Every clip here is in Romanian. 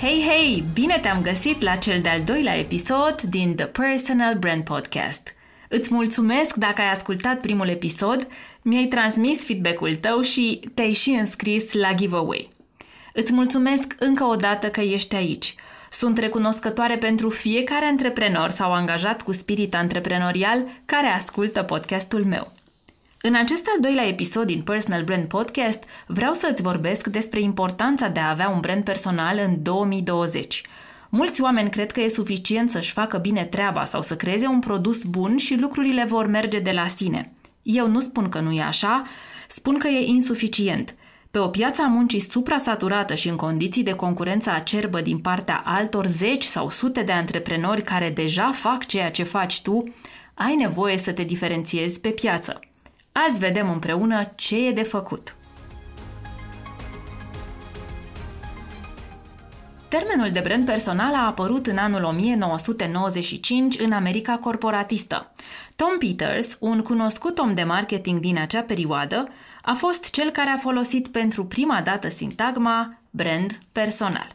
Hei, hei! Bine te-am găsit la cel de-al doilea episod din The Personal Brand Podcast. Îți mulțumesc dacă ai ascultat primul episod, mi-ai transmis feedback-ul tău și te-ai și înscris la giveaway. Îți mulțumesc încă o dată că ești aici. Sunt recunoscătoare pentru fiecare antreprenor sau angajat cu spirit antreprenorial care ascultă podcastul meu. În acest al doilea episod din Personal Brand Podcast vreau să îți vorbesc despre importanța de a avea un brand personal în 2020. Mulți oameni cred că e suficient să-și facă bine treaba sau să creeze un produs bun și lucrurile vor merge de la sine. Eu nu spun că nu e așa, spun că e insuficient – pe o piață a muncii suprasaturată și în condiții de concurență acerbă din partea altor zeci sau sute de antreprenori care deja fac ceea ce faci tu, ai nevoie să te diferențiezi pe piață. Azi vedem împreună ce e de făcut. Termenul de brand personal a apărut în anul 1995 în America corporatistă. Tom Peters, un cunoscut om de marketing din acea perioadă, a fost cel care a folosit pentru prima dată sintagma brand personal.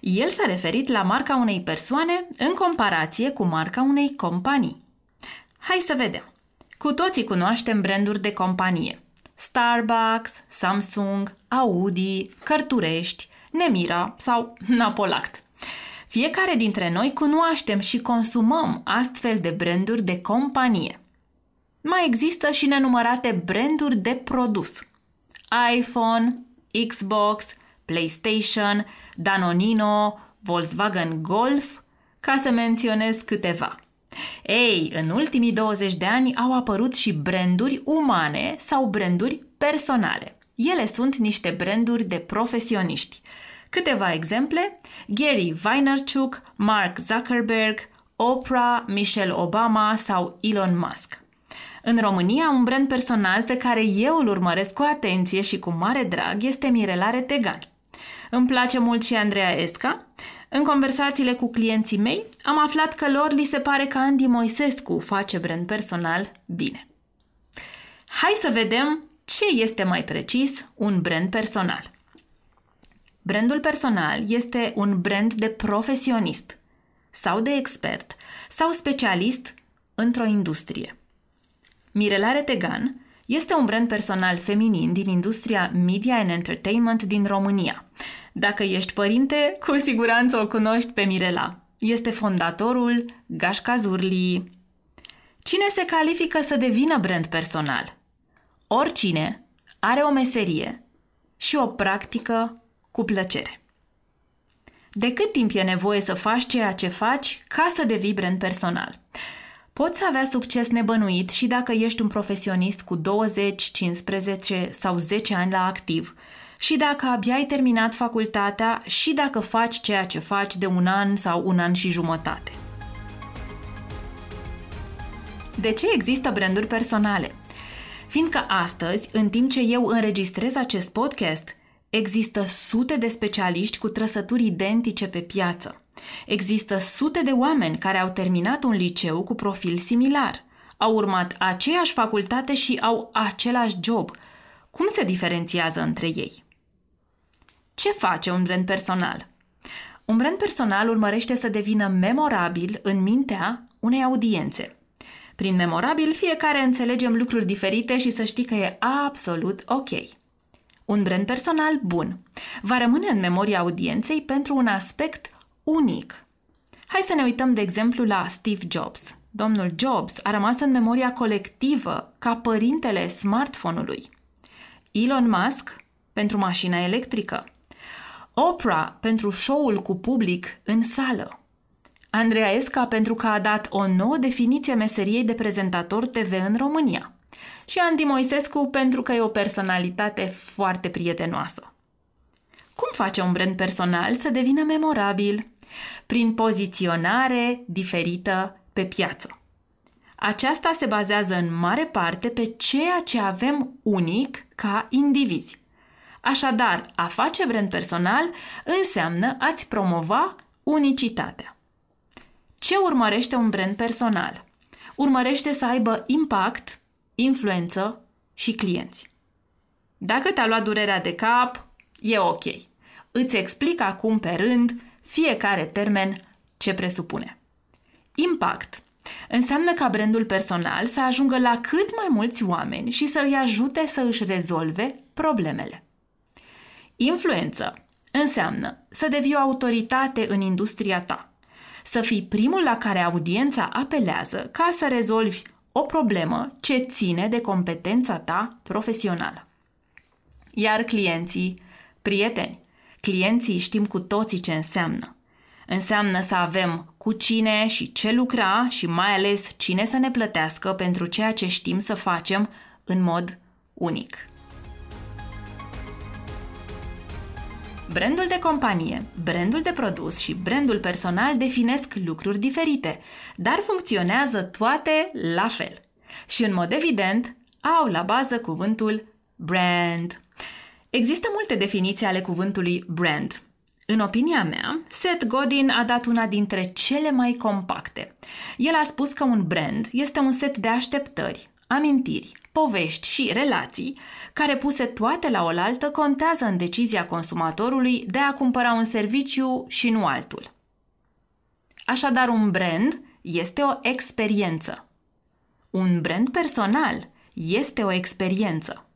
El s-a referit la marca unei persoane în comparație cu marca unei companii. Hai să vedem. Cu toții cunoaștem branduri de companie. Starbucks, Samsung, Audi, Cărturești, Nemira sau Napolact. Fiecare dintre noi cunoaștem și consumăm astfel de branduri de companie. Mai există și nenumărate branduri de produs. iPhone, Xbox, PlayStation, Danonino, Volkswagen Golf, ca să menționez câteva. Ei, în ultimii 20 de ani au apărut și branduri umane sau branduri personale. Ele sunt niște branduri de profesioniști. Câteva exemple, Gary Vaynerchuk, Mark Zuckerberg, Oprah, Michelle Obama sau Elon Musk. În România, un brand personal pe care eu îl urmăresc cu atenție și cu mare drag este Mirelare Tegan. Îmi place mult și Andreea Esca. În conversațiile cu clienții mei, am aflat că lor li se pare că Andy Moisescu face brand personal bine. Hai să vedem ce este mai precis un brand personal. Brandul personal este un brand de profesionist sau de expert sau specialist într-o industrie. Mirelare Tegan este un brand personal feminin din industria media and entertainment din România. Dacă ești părinte, cu siguranță o cunoști pe Mirela. Este fondatorul Gașca Zurli. Cine se califică să devină brand personal? Oricine are o meserie și o practică cu plăcere. De cât timp e nevoie să faci ceea ce faci ca să devii brand personal? Poți avea succes nebănuit și dacă ești un profesionist cu 20, 15 sau 10 ani la activ și dacă abia ai terminat facultatea și dacă faci ceea ce faci de un an sau un an și jumătate. De ce există branduri personale? Fiindcă astăzi, în timp ce eu înregistrez acest podcast, există sute de specialiști cu trăsături identice pe piață – Există sute de oameni care au terminat un liceu cu profil similar, au urmat aceeași facultate și au același job. Cum se diferențiază între ei? Ce face un brand personal? Un brand personal urmărește să devină memorabil în mintea unei audiențe. Prin memorabil, fiecare înțelegem lucruri diferite și să știi că e absolut ok. Un brand personal bun va rămâne în memoria audienței pentru un aspect unic. Hai să ne uităm, de exemplu, la Steve Jobs. Domnul Jobs a rămas în memoria colectivă ca părintele smartphone-ului. Elon Musk pentru mașina electrică. Oprah pentru show-ul cu public în sală. Andreea Esca pentru că a dat o nouă definiție meseriei de prezentator TV în România. Și Andy Moisescu pentru că e o personalitate foarte prietenoasă. Cum face un brand personal să devină memorabil? Prin poziționare diferită pe piață. Aceasta se bazează în mare parte pe ceea ce avem unic ca indivizi. Așadar, a face brand personal înseamnă a-ți promova unicitatea. Ce urmărește un brand personal? Urmărește să aibă impact, influență și clienți. Dacă te-a luat durerea de cap, e ok. Îți explic acum pe rând fiecare termen ce presupune. Impact înseamnă ca brandul personal să ajungă la cât mai mulți oameni și să îi ajute să își rezolve problemele. Influență înseamnă să devii o autoritate în industria ta, să fii primul la care audiența apelează ca să rezolvi o problemă ce ține de competența ta profesională. Iar clienții, prieteni, clienții știm cu toții ce înseamnă. Înseamnă să avem cu cine și ce lucra și mai ales cine să ne plătească pentru ceea ce știm să facem în mod unic. Brandul de companie, brandul de produs și brandul personal definesc lucruri diferite, dar funcționează toate la fel. Și în mod evident, au la bază cuvântul brand. Există multe definiții ale cuvântului brand. În opinia mea, Seth Godin a dat una dintre cele mai compacte. El a spus că un brand este un set de așteptări, amintiri, povești și relații, care puse toate la oaltă contează în decizia consumatorului de a cumpăra un serviciu și nu altul. Așadar, un brand este o experiență. Un brand personal este o experiență.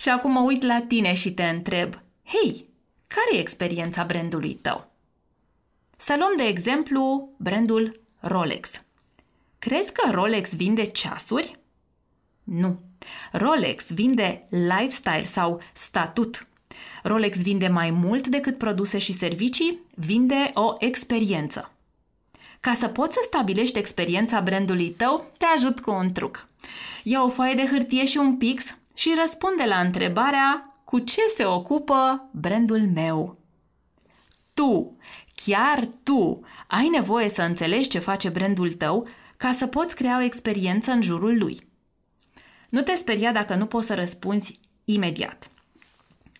Și acum mă uit la tine și te întreb, hei, care e experiența brandului tău? Să luăm de exemplu brandul Rolex. Crezi că Rolex vinde ceasuri? Nu. Rolex vinde lifestyle sau statut. Rolex vinde mai mult decât produse și servicii, vinde o experiență. Ca să poți să stabilești experiența brandului tău, te ajut cu un truc. Ia o foaie de hârtie și un pix și răspunde la întrebarea cu ce se ocupă brandul meu. Tu, chiar tu, ai nevoie să înțelegi ce face brandul tău ca să poți crea o experiență în jurul lui. Nu te speria dacă nu poți să răspunzi imediat.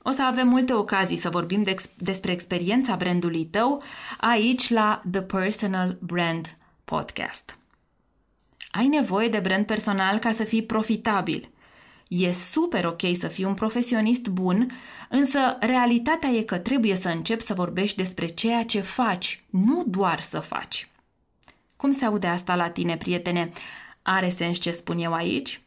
O să avem multe ocazii să vorbim de ex- despre experiența brandului tău aici la The Personal Brand Podcast. Ai nevoie de brand personal ca să fii profitabil. E super ok să fii un profesionist bun, însă realitatea e că trebuie să începi să vorbești despre ceea ce faci, nu doar să faci. Cum se aude asta la tine, prietene? Are sens ce spun eu aici?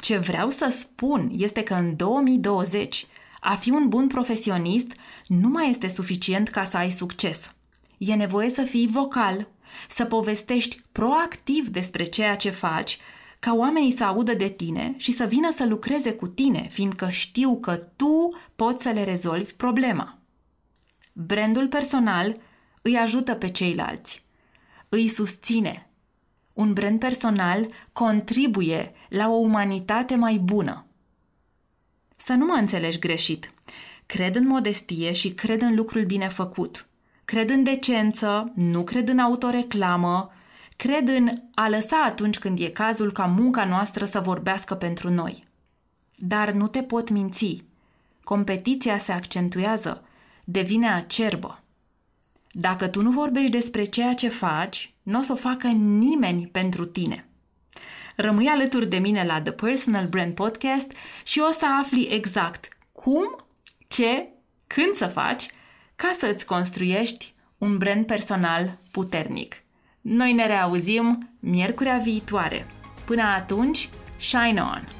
Ce vreau să spun este că în 2020 a fi un bun profesionist nu mai este suficient ca să ai succes. E nevoie să fii vocal, să povestești proactiv despre ceea ce faci, ca oamenii să audă de tine și să vină să lucreze cu tine, fiindcă știu că tu poți să le rezolvi problema. Brandul personal îi ajută pe ceilalți, îi susține, un brand personal contribuie la o umanitate mai bună. Să nu mă înțelegi greșit. Cred în modestie și cred în lucrul bine făcut. Cred în decență, nu cred în autoreclamă, cred în a lăsa atunci când e cazul ca munca noastră să vorbească pentru noi. Dar nu te pot minți. Competiția se accentuează, devine acerbă. Dacă tu nu vorbești despre ceea ce faci, nu o să o facă nimeni pentru tine. Rămâi alături de mine la The Personal Brand Podcast și o să afli exact cum, ce, când să faci ca să îți construiești un brand personal puternic. Noi ne reauzim miercurea viitoare. Până atunci, shine on!